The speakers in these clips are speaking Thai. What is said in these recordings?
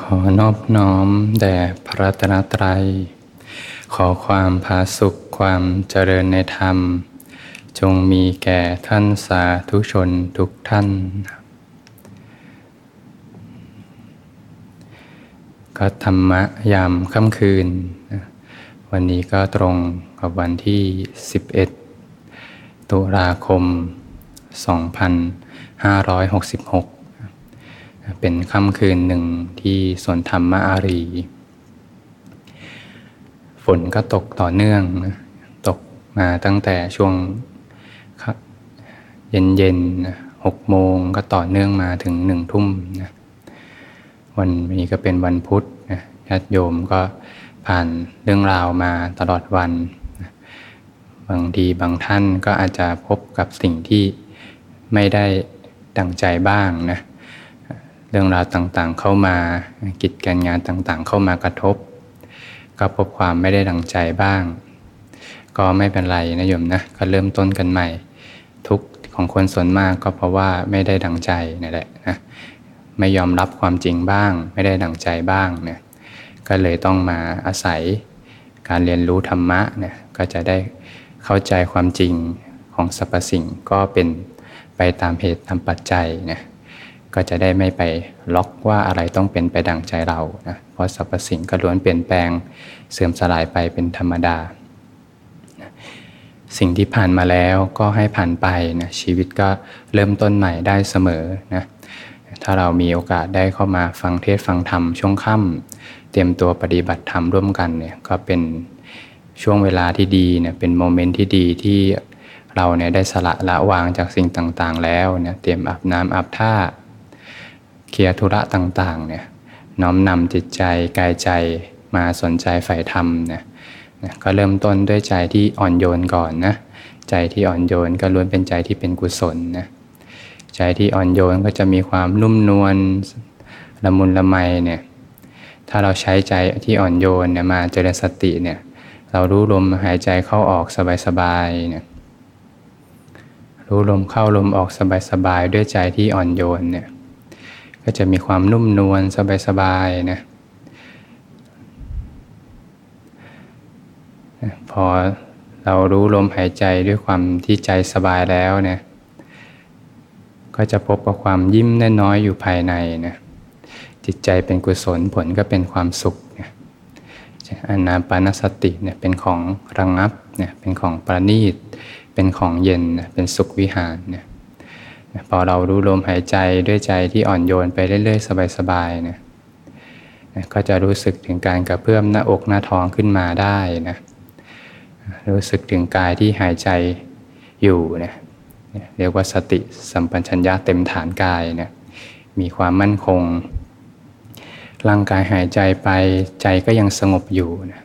ขอนอบน้อมแด่พระตนตรัย ขอความผาสุขความเจริญในธรรม จงมีแก่ท่านสาธุชนทุกท่าน ก็ธรรมะยามค่ำคืน วันนี้ก็ตรงกับวันที่ 11 ตุลาคม 2566 เป็นค่ำคืนหนึ่งที่สวนธรรมอารี ฝนก็ตกต่อเนื่องนะตกมาตั้งแต่ช่วงเย็นเย็นหกโมงก็ต่อเนื่องมาถึงหนึ่งทุ่มนะวันนี้ก็เป็นวันพุธนะญาติโยมก็ผ่านเรื่องราวมาตลอดวันนะบางทีบางท่านก็อาจจะพบกับสิ่งที่ไม่ได้ดังใจบ้างนะ รื่องราวต่างๆเข้ามา กิจการงานต่างๆ เข้ามากระทบ ก็พบความไม่ได้ดังใจบ้าง ก็ไม่เป็นไรนะโยมนะ ก็เริ่มต้นกันใหม่ ทุกของคนส่วนมากก็เพราะว่าไม่ได้ดังใจนั่นแหละนะไม่ยอมรับความจริงบ้าง ไม่ได้ดังใจบ้างเนี่ยก็เลยต้องมาอาศัยการเรียนรู้ธรรมะเนี่ยก็จะได้เข้าใจความจริงของสรรพสิ่งก็เป็นไปตามเหตุตามปัจจัยนะ ก็จะได้ไม่ไปล็อกว่าอะไรต้องเป็นไปดังใจเรานะเพราะสรรพสิ่งก็ล้วนเปลี่ยนแปลงเสื่อมสลายไปเป็นธรรมดา สิ่งที่ผ่านมาแล้วก็ให้ผ่านไปนะชีวิตก็เริ่มต้นใหม่ได้เสมอนะถ้าเรามีโอกาสได้เข้ามาฟังเทศฟังธรรมช่วงค่ำเตรียมตัวปฏิบัติธรรมร่วมกันเนี่ยก็เป็นช่วงเวลาที่ดีเนี่ยเป็นโมเมนต์ที่ดีที่เราเนี่ยได้สละละวางจากสิ่งต่างๆ แล้วเนี่ยเตรียมอาบน้ำอาบท่า เคลียร์ธุระต่างๆเนี่ยน้อมนำจิตใจกายใจมาสนใจใฝ่ธรรมเนี่ยก็เริ่มต้นด้วยใจที่อ่อนโยนก่อนนะใจที่อ่อนโยนก็ล้วนเป็นใจที่เป็นกุศลนะใจที่อ่อนโยนก็จะมีความนุ่มนวลละมุนละไมเนี่ยถ้าเราใช้ใจที่อ่อนโยนเนี่ยมาเจริญสติเนี่ยเรารู้ลมหายใจเข้าออกสบายๆเนี่ยรู้ลมเข้าลมออกสบายๆด้วยใจที่อ่อนโยนเนี่ย ก็จะมีความนุ่มนวลสบายๆนะพอเรารู้ลมหายใจด้วยความที่ใจสบายแล้วเนี่ยก็จะพบกับความยิ้มน้อยๆอยู่ภายในนะจิตใจเป็นกุศลผลก็เป็นความสุขเนี่ยอนาปานสติเนี่ยเป็นของระงงับเนี่ยเป็นของประณีต เป็นของเย็นเป็นสุขวิหารเนี่ย พอเรารู้ลมหายใจด้วยใจที่อ่อนโยนไปเรื่อย ๆ สบายๆเนี่ยก็จะรู้สึกถึงการกระเพื่อมหน้าอกหน้าท้องขึ้นมาได้นะรู้สึกถึงกายที่หายใจอยู่เนี่ยเรียกว่าสติสัมปชัญญะเต็มฐานกายเนี่ยมีความมั่นคง ร่างกายหายใจไปใจก็ยังสงบอยู่นะ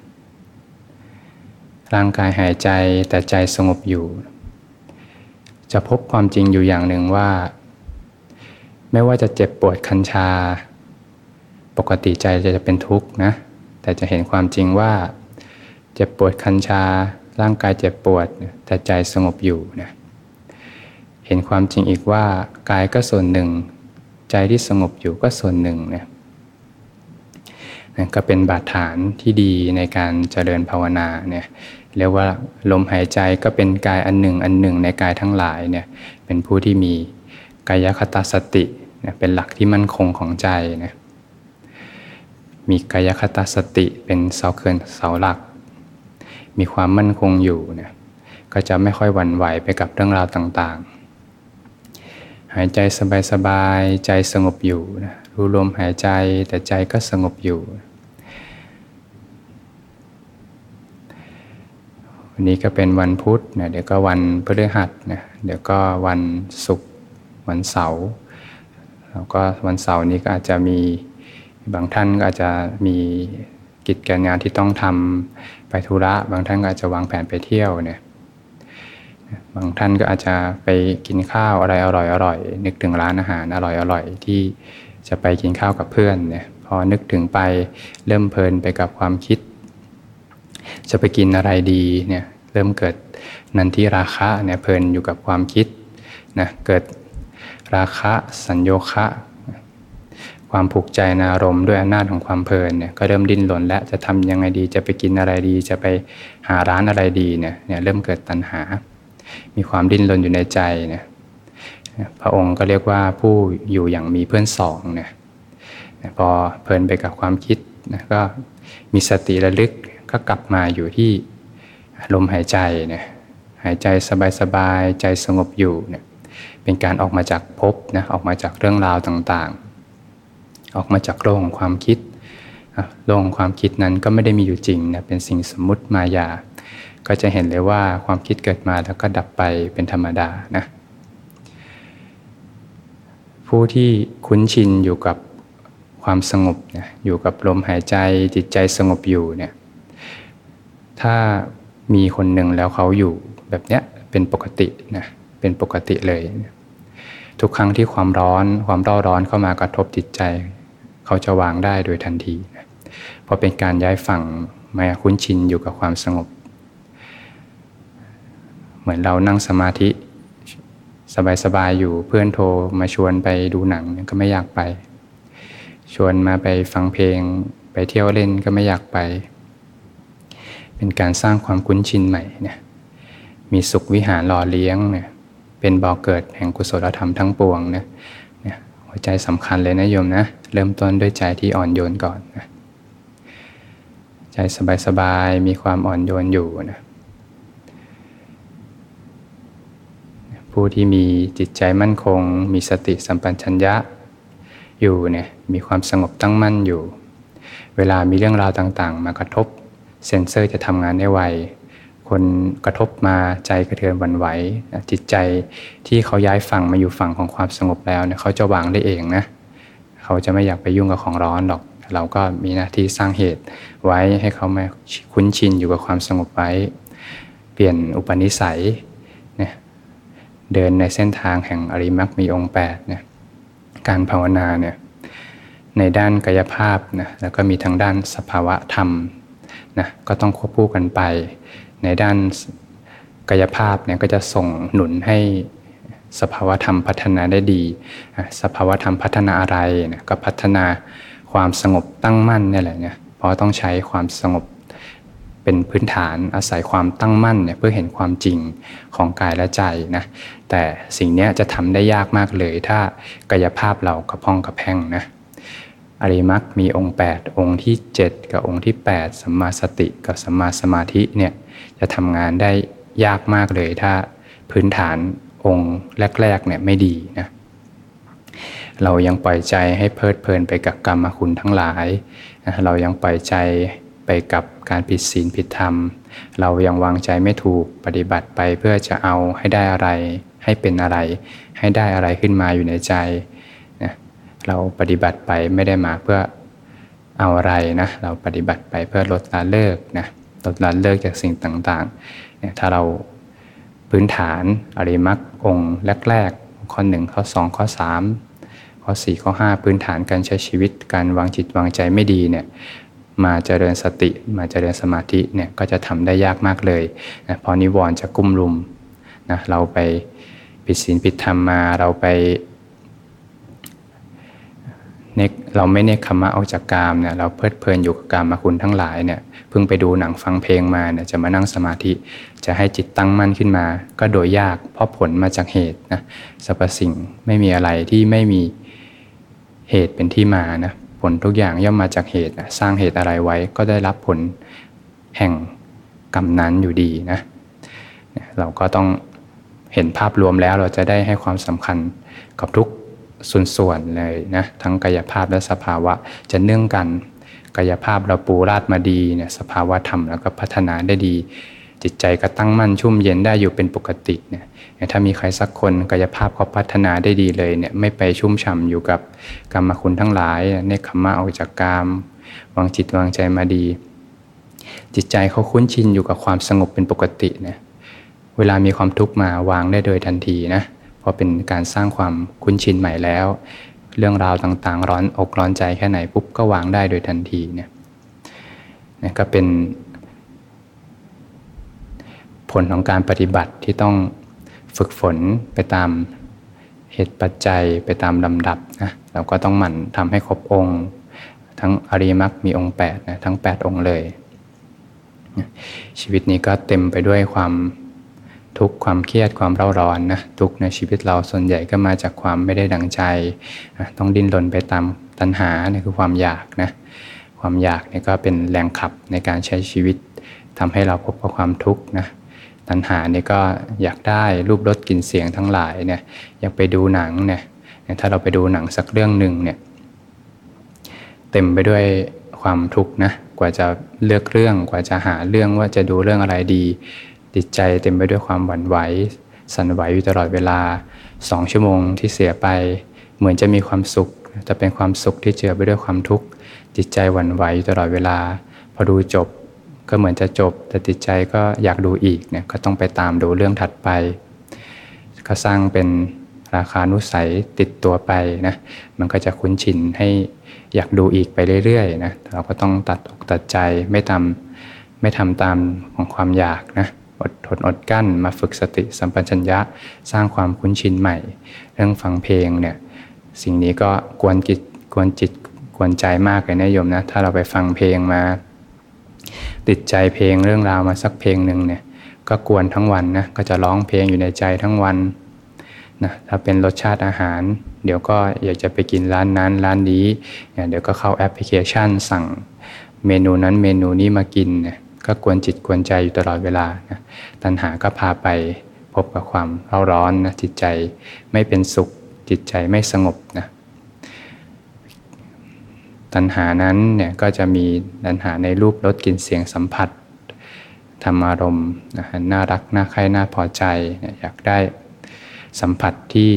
ร่างกายหายใจแต่ใจสงบอยู่ จะพบความจริงอยู่อย่างหนึ่งว่า ไม่ว่าจะเจ็บปวดคันชา ปกติใจจะเป็นทุกข์นะ แต่จะเห็นความจริงว่า เจ็บปวดคันชา ร่างกายเจ็บปวด แต่ใจสงบอยู่นะเห็นความจริงอีกว่ากายก็ส่วนหนึ่ง ใจที่สงบอยู่ก็ส่วนหนึ่งนะก็เป็นบาดฐานที่ดีในการเจริญภาวนาเนี่ย เรียกว่าลมหายใจก็เป็นกายอันหนึ่งอันหนึ่งในกายทั้งหลายเนี่ยเป็นผู้ที่มีกายคตาสติเป็นหลักที่มั่นคงของใจนะมีกายคตาสติเป็นเสาเขื่อนเสาหลัก มีความมั่นคงอยู่นี่ยก็จะไม่ค่อยหวั่นไหวไปกับเรื่องราวต่างๆ หายใจสบายๆใจสงบอยู่นะรู้ลมหายใจแต่ใจก็สงบอยู่ วันนี้ก็เป็นวันพุธนะเดี๋ยวก็วันพฤหัสนะเดี๋ยวก็วันศุกร์วันเสาร์แล้วก็วันเสาร์นี้ก็อาจจะมีบางท่านก็อาจจะมีกิจการงานที่ต้องทำไปธุระ บางท่านก็อาจจะวางแผนไปเที่ยวเนี่ยบางท่านก็อาจจะไปกินข้าวอะไรอร่อยอร่อยนึกถึงร้านอาหารอร่อยอร่อยที่จะไปกินข้าวกับเพื่อนเนี่ยพอนึกถึงไปเริ่มเพลินไปกับความคิด จะไปกินอะไรดีเนี่ยเริ่มเกิดนันทิราคะเนี่ยเพลินอยู่กับความคิดนะเกิดราคะสัญโยคะ ความผูกใจนารมด้วยอำนาจของความเพลินเนี่ยก็เริ่มดิ้นรนและจะทำยังไงดีจะไปกินอะไรดี จะไปหาร้านอะไรดีเนี่ยเนี่ยเริ่มเกิดตัณหา มีความดิ้นรนอยู่ในใจเนี่ยพระองค์ก็เรียกว่าผู้อยู่อย่างมีเพื่อนสองเนี่ยพอเพลินไปกับความคิดนะก็มีสติระลึก ก็กลับมาอยู่ที่ลมหายใจเนี่ยหายใจสบายๆใจสงบอยู่เนี่ยเป็นการออกมาจากภพนะออกมาจากเรื่องราวต่างๆ ออกมาจากโลกของความคิดโลกของความคิดนั้นก็ไม่ได้มีอยู่จริงนะเป็นสิ่งสมมุติมายา ก็จะเห็นเลยว่าความคิดเกิดมาแล้วก็ดับไปเป็นธรรมดานะผู้ที่คุ้นชินอยู่กับความสงบนะอยู่กับลมหายใจจิตใจสงบอยู่เนี่ย ถ้ามีคนหนึ่งแล้วเขาอยู่แบบเนี้ยเป็นปกตินะเป็นปกติเลย ทุกครั้งที่ความร้อนความร้อนร้อนเข้ามากระทบจิตใจ เขาจะวางได้โดยทันทีนะเพราะเป็นการย้ายฝั่งมาคุ้นชินอยู่กับความสงบ เหมือนเรานั่งสมาธิสบายๆอยู่เพื่อนโทรมาชวนไปดูหนังก็ไม่อยากไป ชวนมาไปฟังเพลงไปเที่ยวเล่นก็ไม่อยากไป เป็นการสร้างความคุ้นชินใหม่เนี่ยมีสุขวิหารหล่อเลี้ยงเนี่ยเป็นบ่อกเกิดแห่งกุศลธรรมทั้งปวงนี่ยเนี่ยหัวใจสำคัญเลยนะโยมนะ เริ่มต้นด้วยใจที่อ่อนโยนก่อนนะใจสบายๆมีความอ่อนโยนอยู่นะผู้ที่มีจิตใจมั่นคง มีสติสัมปัชัญญะอยู่เนี่ยมีความสงบตั้งมั่นอยู่ เวลามีเรื่องราวต่างๆ มากระทบ เซนเซอร์จะทำงานได้ไว คนกระทบมาใจกระเทือนวันไหว จิตใจที่เขาย้ายฝั่งมาอยู่ฝั่งของความสงบแล้วเนี่ยเขาจะวางได้เองนะเขาจะไม่อยากไปยุ่งกับของร้อนหรอก เราก็มีหน้าที่สร้างเหตุไว้ให้เขามาคุ้นชินอยู่กับความสงบไว้ เปลี่ยนอุปนิสัยเนี่ยเดินในเส้นทางแห่งอริมักมีองค์8เนี่ยการภาวนาเนี่ยในด้านกายภาพนะแล้วก็มีทางด้านสภาวะธรรม นะก็ต้องควบคู่กันไป ในด้านกายภาพเนี่ยก็จะส่งหนุนให้สภาวธรรมพัฒนาได้ดี สภาวธรรมพัฒนาอะไรนี่ยก็พัฒนาความสงบตั้งมั่นนี่แหละเนี่ยเพราะต้องใช้ความสงบเป็นพื้นฐานอาศัยความตั้งมั่นเนี่ยเพื่อเห็นความจริงของกายและใจนะแต่สิ่งนี้จะทำได้ยากมากเลยถ้ากายภาพเรากระพองกระแพงนะ อริมักมีองค์ 8 องค์ที่ 7 กับองค์ที่ 8สัมมาสติกับสัมมาสมาธิเนี่ยจะทำงานได้ยากมากเลยถ้าพื้นฐานองค์แรกๆเนี่ยไม่ดีนะเรายังปล่อยใจให้เพลิดเพลินไปกับกรรมคุณทั้งหลายนะเรายังปล่อยใจไปกับการผิดศีลผิดธรรม เรายังวางใจไม่ถูกปฏิบัติไปเพื่อจะเอาให้ได้อะไร ให้เป็นอะไร ให้ได้อะไรขึ้นมาอยู่ในใจ เราปฏิบัติไปไม่ได้มาเพื่อเอาอะไรนะ เราปฏิบัติไปเพื่อลดละเลิกนะลดละเลิกจากสิ่งต่างๆเนี่ยถ้าเราพื้นฐานอริมักองค์แรกๆ ข้อ1ข้อ2ข้อ3ข้อ4ข้อ5พื้นฐานการใช้ชีวิตการวางจิตวางใจไม่ดีเนี่ยมาเจริญสติมาเจริญสมาธิเนี่ยก็จะทำได้ยากมากเลยนะพราะนิวรณ์จะกุ้มลุมนะเราไปผิดศีลผิดธรรมมาเราไป เราไม่เนกขมะออกจากกามเนี่ยเราเพลิดเพลินอยู่กับกามมาคุณทั้งหลายเนี่ยเพิ่งไปดูหนังฟังเพลงมาเนี่ยจะมานั่งสมาธิ จะให้จิตตั้งมั่นขึ้นมา ก็โดยยากเพราะผลมาจากเหตุนะสรรพสิ่งไม่มีอะไรที่ไม่มีเหตุเป็นที่มานะผลทุกอย่างย่อมมาจากเหตุสร้างเหตุอะไรไว้ก็ได้รับผลแห่งกรรมนั้นอยู่ดีนะเราก็ต้องเห็นภาพรวมแล้วเราจะได้ให้ความสำคัญกับทุก ส่วนๆเลยนะทั้งกายภาพและสภาวะจะเนื่องกัน กายภาพเราปูราดมาดีเนี่ยสภาวะธรรมแล้วก็พัฒนาได้ดี จิตใจก็ตั้งมั่นชุ่มเย็นได้อยู่เป็นปกติเนี่ยถ้ามีใครสักคนกายภาพเขาพัฒนาได้ดีเลยเนี่ยไม่ไปชุ่มฉ่าอยู่กับกรรมคุณทั้งหลายเนคขมะออกจากกามวางจิตวางใจมาดี จิตใจเขาคุ้นชินอยู่กับความสงบเป็นปกติเนี่ยเวลามีความทุกข์มาวางได้โดยทันทีนะ ราะเป็นการสร้างความคุ้นชินใหม่แล้ว เรื่องราวต่างๆ ร้อนอกร้อนใจแค่ไหนปุ๊บก็วางได้โดยทันทีเนี่ยนี่ก็เป็น ผลของการปฏิบัติที่ต้องฝึกฝนไปตามเหตุปัจจัยไปตามลำดับนะเราก็ต้องหมั่นทำให้ครบองค์ ทั้งอริมักมีองค์8นะทั้ง 8 องค์เลย ชีวิตนี้ก็เต็มไปด้วยความ ทุกความเครียดความเร่าร้อนนะทุกในชีวิตเราส่วนใหญ่ก็มาจากความไม่ได้ดังใจต้องดิ้นรนไปตามตัณหาเนี่ยคือความอยากนะความอยากเนี่ยก็เป็นแรงขับในการใช้ชีวิตทำให้เราพบกับความทุกข์นะตัณหาเนี่ยก็อยากได้รูปรสกลิ่นเสียงทั้งหลายเนี่ยอยากไปดูหนังเนี่ยถ้าเราไปดูหนังสักเรื่องหนึ่งเนี่ยเต็มไปด้วยความทุกข์นะกว่าจะเลือกเรื่องกว่าจะหาเรื่องว่าจะดูเรื่องอะไรดี จิตใจเต็มไปด้วยความหวั่นไหว สั่นไหวอยู่ตลอดเวลาสองชั่วโมงที่เสียไป เหมือนจะมีความสุข แต่เป็นความสุขที่เจือไปด้วยความทุกข์ จิตใจหวั่นไหวอยู่ตลอดเวลา พอดูจบก็เหมือนจะจบ แต่จิตใจก็อยากดูอีกเนี่ยก็ต้องไปตามดูเรื่องถัดไป ก็สร้างเป็นราคานุสัยติดตัวไปนะ มันก็จะคุ้นชินให้อยากดูอีกไปเรื่อยๆนะ เราก็ต้องตัดอกตัดใจไม่ทำไม่ทำตามของความอยากนะ อดทนอดกั้น มาฝึกสติสัมปชัญญะสร้างความคุ้นชินใหม่ เรื่องฟังเพลงเนี่ยสิ่งนี้ก็กวนจิตกวนจิตกวนใจมากเลยนะโยมนะถ้าเราไปฟังเพลงมา ติดใจเพลงเรื่องราวมาสักเพลงหนึ่งเนี่ยก็กวนทั้งวันนะก็จะร้องเพลงอยู่ในใจทั้งวันนะถ้าเป็นรสชาติอาหาร เดี๋ยวก็อยากจะไปกินร้านนั้นร้านนี้เดี๋ยวก็เข้าแอปพลิเคชันสั่งเมนูนั้นเมนูนี้มากินเนี่ย ก็กวนจิตกวนใจอยู่ตลอดเวลานะตัณหาก็พาไปพบกับความเร่าร้อนนะจิตใจไม่เป็นสุข จิตใจไม่สงบนะตัณหานั้นเนี่ยก็จะมีตัณหาในรูปรสกลิ่นเสียงสัมผัสธรรมารมณ์นะน่ารักน่าใคร่น่าพอใจ อยากได้สัมผัสที่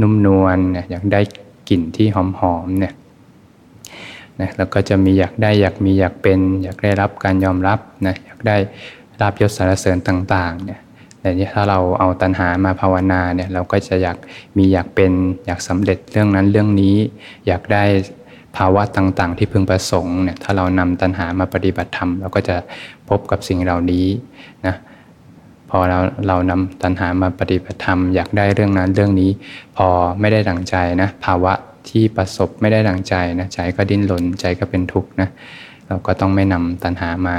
นุ่มนวลเนี่ยอยากได้กลิ่นที่หอมๆเนี่ย นะแล้วก็จะมีอยากได้อยากมีอยากเป็น อยากได้รับการยอมรับนะอยากได้ลาบยศสารเสริญต่างๆเนี่ยแต่นี้ถ้าเราเอาตัณหามาภาวนาเนี่ยเราก็จะอยากมีอยากเป็นอยากสำเร็จเรื่องนั้นเรื่องนี้ อยากได้ภาวะต่างๆ ที่พึงประสงค์เนี่ยถ้าเรานำตัณหามาปฏิบัติธรรมเราก็จะพบกับสิ่งเหล่านี้นะพอเราเรานำตัณหามาปฏิบัติธรรมอยากได้เรื่องนั้นเรื่องนี้ พอไม่ได้ดังใจนะภาวะ ที่ประสบไม่ได้ดังใจนะใจก็ดิ้นรนใจก็เป็นทุกข์นะเราก็ต้องไม่นำตัณหามา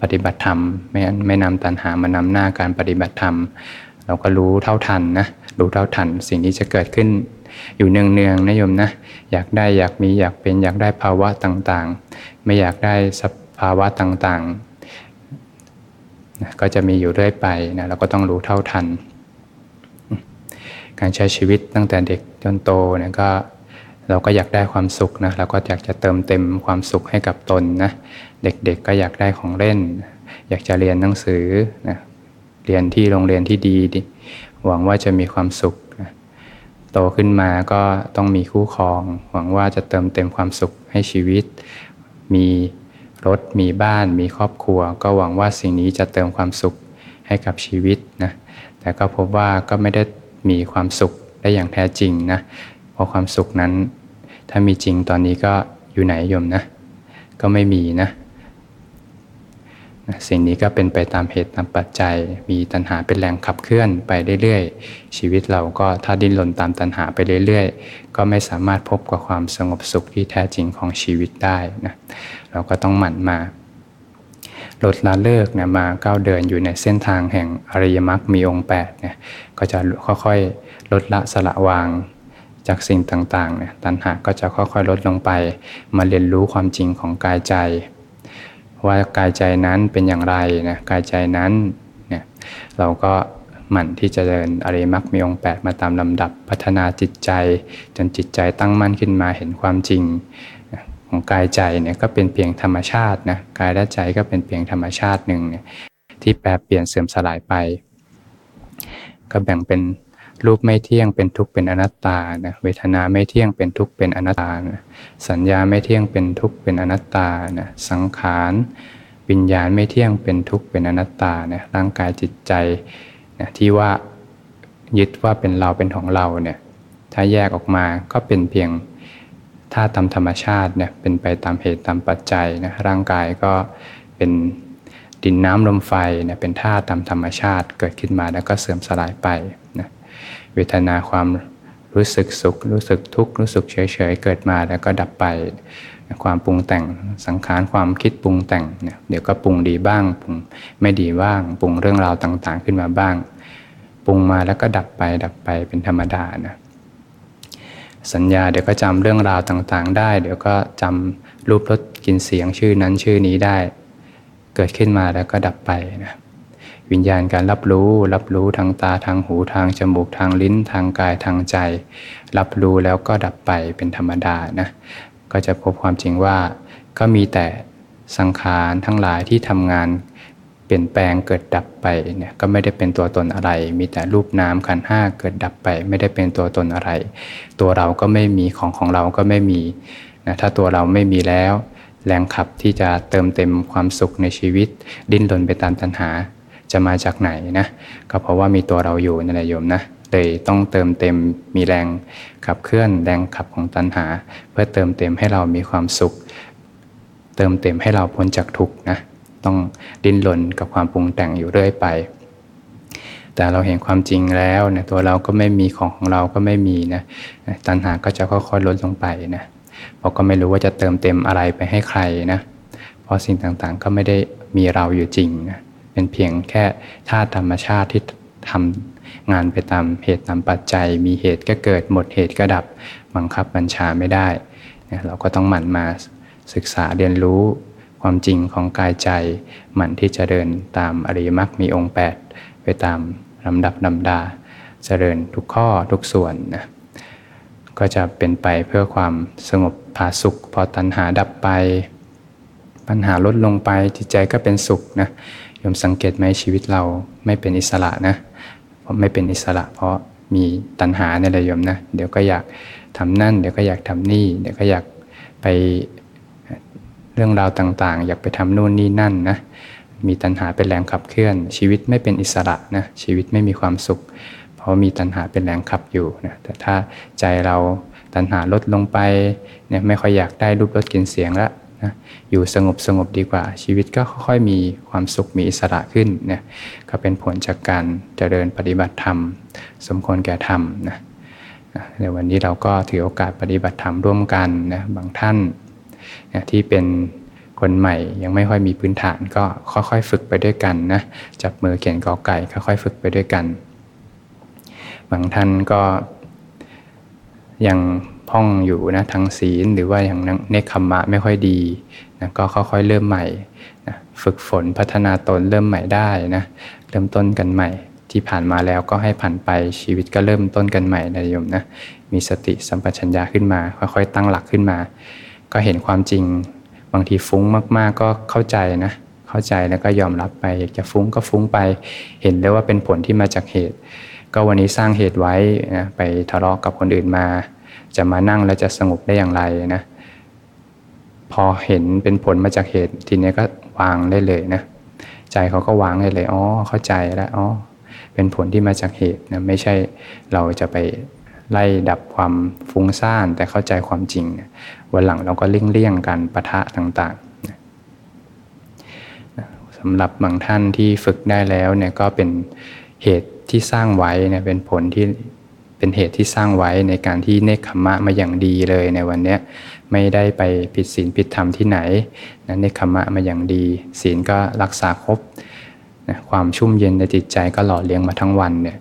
ปฏิบัติธรรม ไม่ไม่นำตัณหามานำหน้าการปฏิบัติธรรม เราก็รู้เท่าทันนะรู้เท่าทันสิ่งที่จะเกิดขึ้น อยู่เนืองเนืองนะโยมนะอยากได้อยากมีอยากเป็นอยากได้ภาวะต่างๆ ไม่อยากได้สภาวะต่างๆนะก็จะมีอยู่เรื่อยไปนะเราก็ต้องรู้เท่าทันการใช้ชีวิตตั้งแต่เด็กจนโตเนี่ยก็ เราก็อยากได้ความสุขนะเราก็อยากจะเติมเต็มความสุขให้กับตนนะเด็กๆก็อยากได้ของเล่น อยากจะเรียนหนังสือนะเรียนที่โรงเรียนที่ดีดหวังว่าจะมีความสุขนะโตขึ้นมาก็ต้องมีคู่ครอง หวังว่าจะเติมเต็มความสุขให้ชีวิต มีรถมีบ้าน มีครอบครัว ก็หวังว่าสิ่งนี้จะเติมความสุขให้กับชีวิตนะแต่ก็พบว่าก็ไม่ได้มีความสุขได้อย่างแท้จริงนะเพราะความสุขนั้น ถ้ามีจริงตอนนี้ก็อยู่ไหนโยมนะ ก็ไม่มีนะ สิ่งนี้ก็เป็นไปตามเหตุตามปัจจัย มีตัณหาเป็นแรงขับเคลื่อนไปเรื่อยๆ ชีวิตเราก็ถ้าดิ้นรนตามตัณหาไปเรื่อยๆ ก็ไม่สามารถพบกับความสงบสุขที่แท้จริงของชีวิตได้นะ เราก็ต้องหมั่นมาลดละเลิกนี่ยมาก้าวเดินอยู่ในเส้นทางแห่งอริยมรรคมีองค์8เนี่ยก็จะค่อยๆ ลดละสละวาง จากสิ่งต่างๆเนี่ยตัณหาก็จะค่อยๆลดลงไป มาเรียนรู้ความจริงของกายใจ ว่ากายใจนั้นเป็นอย่างไรนะกายใจนั้นเนี่ยเราก็หมั่นที่จะเดินอริมักมีองค์ 8 มาตามลำดับพัฒนาจิตใจ จนจิตใจตั้งมั่นขึ้นมาเห็นความจริงของกายใจเนี่ยก็เป็นเพียงธรรมชาตินะกายและใจก็เป็นเพียงธรรมชาติหนึ่งเนี่ยที่แปรเปลี่ยนเสื่อมสลายไป ก็แบ่งเป็น รูปไม่เที่ยงเป็นทุกข์เป็นอนัตตานะเวทนาไม่เที่ยงเป็นทุกข์เป็นอนัตตานะสัญญาไม่เที่ยงเป็นทุกข์เป็นอนัตตานะสังขารวิญญาณไม่เที่ยงเป็นทุกข์เป็นอนัตตานะร่างกายจิตใจนะที่ว่ายึดว่าเป็นเราเป็นของเราเนี่ยถ้าแยกออกมาก็เป็นเพียงถ้าตามธรรมชาติเนี่ยเป็นไปตามเหตุตามปัจจัยนะร่างกายก็เป็นดินน้ำลมไฟเนี่ยเป็นธาตุตามธรรมชาติเกิดขึ้นมาแล้วก็เสื่อมสลายไปนะ เวทนาความรู้สึกสุข รู้สึกทุกข์รู้สึกเฉยๆเกิดมาแล้วก็ดับไป ความปรุงแต่งสังขารความคิดปรุงแต่งเนี่ยเดี๋ยวก็ปรุงดีบ้างปรุงไม่ดีบ้างปรุงเรื่องราวต่างๆ ขึ้นมาบ้าง ปรุงมาแล้วก็ดับไปดับไปเป็นธรรมดานะสัญญาเดี๋ยวก็จำเรื่องราวต่างๆ ได้ เดี๋ยวก็จำรูปรสกินเสียงชื่อนั้นชื่อนี้ได้ เกิดขึ้นมาแล้วก็ดับไปนะ วิญญาณการรับรู้ รับรู้ทางตาทางหูทางจมูกทางลิ้นทางกายทางใจ รับรู้แล้วก็ดับไปเป็นธรรมดานะก็จะพบความจริงว่า ก็มีแต่สังขารทั้งหลายที่ทำงานเปลี่ยนแปลงเกิดดับไปเนี่ยก็ไม่ได้เป็นตัวตนอะไร มีแต่รูปน้ำขันห้าเกิดดับไป ไม่ได้เป็นตัวตนอะไร ตัวเราก็ไม่มีของของเราก็ไม่มีนะถ้าตัวเราไม่มีแล้ว แรงขับที่จะเติมเต็มความสุขในชีวิต ดิ้นรนไปตามตัณหา จะมาจากไหนนะก็เพราะว่ามีตัวเราอยู่นั่นแหละโยมนะเลยต้องเติมเต็มมีแรงขับเคลื่อนแรงขับของตัณหา เพื่อเติมเต็มให้เรามีความสุข เติมเต็มให้เราพ้นจากทุกข์นะต้องดิ้นรนกับความปรุงแต่งอยู่เรื่อยไป แต่เราเห็นความจริงแล้วนะตัวเราก็ไม่มีของของเราก็ไม่มีนะตัณหาก็จะค่อยๆลดลงไปนะเพราะก็ไม่รู้ว่าจะเติมเต็มอะไรไปให้ใครนะเพราะสิ่งต่างๆก็ไม่ได้มีเราอยู่จริงนะ เป็นเพียงแค่ธาตุธรรมชาติที่ทำงานไปตามเหตุตามปัจจัย มีเหตุก็เกิดหมดเหตุก็ดับบังคับบัญชาไม่ได้ เราก็ต้องหมั่นมาศึกษาเรียนรู้ความจริงของกายใจ หมั่นที่จะเดินตามอริยมรรคมีองค์ 8 ไปตามลำดับลำดา เจริญทุกข้อทุกส่วนนะก็จะเป็นไปเพื่อความสงบผาสุข พอตัณหาดับไป ปัญหาลดลงไปจิตใจก็เป็นสุขนะ ยมสังเกตไหมชีวิตเราไม่เป็นอิสระนะเพราะไม่เป็นอิสระ เพราะมีตัณหาในระยมนะ เดี๋ยวก็อยากทำนั่น เดี๋ยวก็อยากทำนี่ เดี๋ยวก็อยากไปเรื่องราวต่างๆ อยากไปทำนู่นนี่นั่นนะ มีตัณหาเป็นแรงขับเคลื่อน ชีวิตไม่เป็นอิสระนะ ชีวิตไม่มีความสุข เพราะมีตัณหาเป็นแรงขับอยู่นะ แต่ถ้าใจเราตัณหาลดลงไปเนี่ยไม่ค่อยอยากได้รูปรสกลิ่นเสียงละ นะอยู่สงบสงบดีกว่า ชีวิตก็ค่อยๆมีความสุขมีอิสระขึ้นเนี่ยก็เป็นผลจากการเจริญปฏิบัติธรรม สมควรแก่ธรรมนะในวันนี้เราก็ถือโอกาสปฏิบัติธรรมร่วมกันนะบางท่านนะที่เป็นคนใหม่ยังไม่ค่อยมีพื้นฐานก็ค่อยๆ ฝึกไปด้วยกันนะจับมือเขียนกอไก่ค่อยๆ ฝึกไปด้วยกัน บางท่านก็ยัง พ่องอยู่นะทางศีลหรือว่าอย่างเนคขมมะไม่ค่อยดีนะก็ค่อยๆเริ่มใหม่นะฝึกฝนพัฒนาตนเริ่มใหม่ได้นะเริ่มต้นกันใหม่ ที่ผ่านมาแล้วก็ให้ผ่านไปชีวิตก็เริ่มต้นกันใหม่นะโยมนะมีสติสัมปชัญญะขึ้นมา ค่อยๆ ตั้งหลักขึ้นมา ก็เห็นความจริงบางทีฟุ้งมากๆก็เข้าใจนะเข้าใจแล้วก็ยอมรับไป อยากจะฟุ้งก็ฟุ้งไป เห็นได้ว่าเป็นผลที่มาจากเหตุ ก็วันนี้สร้างเหตุไว้นะไปทะเลาะกกับคนอื่นมา จะมานั่งแล้วจะสงบได้อย่างไรนะพอเห็นเป็นผลมาจากเหตุทีนี้ก็วางได้เลยนะใจเขาก็วางได้เลยอ๋อเข้าใจแล้วอ๋อเป็นผลที่มาจากเหตุนะไม่ใช่เราจะไปไล่ดับความฟุ้งซ่านแต่เข้าใจความจริงนะวันหลังเราก็เลี่ยงเลี่ยงกันปะทะต่างๆนะสำหรับบางท่านที่ฝึกได้แล้วเนี่ยก็เป็นเหตุที่สร้างไว้เนี่ยเป็นผลที่ เป็นเหตุที่สร้างไว้ในการที่เนคขมะมาอย่างดีเลยในวันนี้ไม่ได้ไปผิดศีลผิดธรรมที่ไหนนะเนคขมมะมาอย่างดี ศีลก็รักษาครบนะความชุ่มเย็นในจิตใจก็หล่อเลี้ยงมาทั้งวันเนี่ย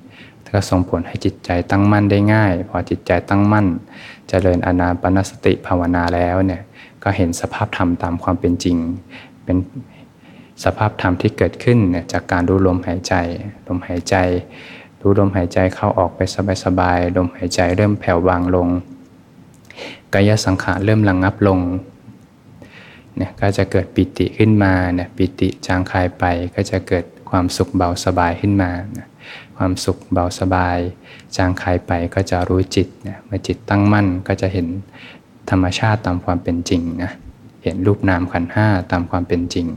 ก็ส่งผลให้จิตใจตั้งมั่นได้ง่าย พอจิตใจตั้งมั่นจเจริญอนาปนสติภาวนาแล้วเนี่ยก็เห็นสภาพธรรมตามความเป็นจริง เป็นสภาพธรรมที่เกิดขึ้นเนี่ยจากการดูลมหายใจ ลมหายใจ รู้ลมหายใจเข้าออกไปสบายๆลมหายใจเริ่มแผ่วบางลง กายสังขารเริ่มระงงับลงเนี่ยก็จะเกิดปิติขึ้นมาเนี่ยปิติจางคายไปก็จะเกิดความสุขเบาสบายขึ้นมานะความสุขเบาสบาย จางคายไปก็จะรู้จิตเนี่ยเมื่อจิตตั้งมั่นก็จะเห็นธรรมชาติตามความเป็นจริงนะเห็นรูปนามขันห้าตามความเป็นจริง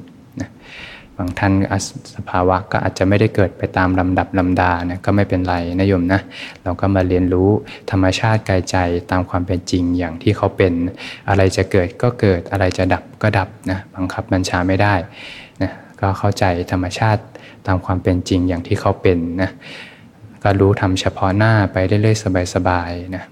บางท่านสภาวะก็อาจจะไม่ได้เกิดไปตามลำดับลำดานะก็ไม่เป็นไรนะโยมนะ เราก็มาเรียนรู้ธรรมชาติกายใจตามความเป็นจริงอย่างที่เขาเป็น อะไรจะเกิดก็เกิดอะไรจะดับก็ดับนะบังคับบัญชาไม่ได้นะก็เข้าใจธรรมชาติตามความเป็นจริงอย่างที่เขาเป็นนะก็รู้ทำเฉพาะหน้าไปเรื่อยๆสบายๆนะ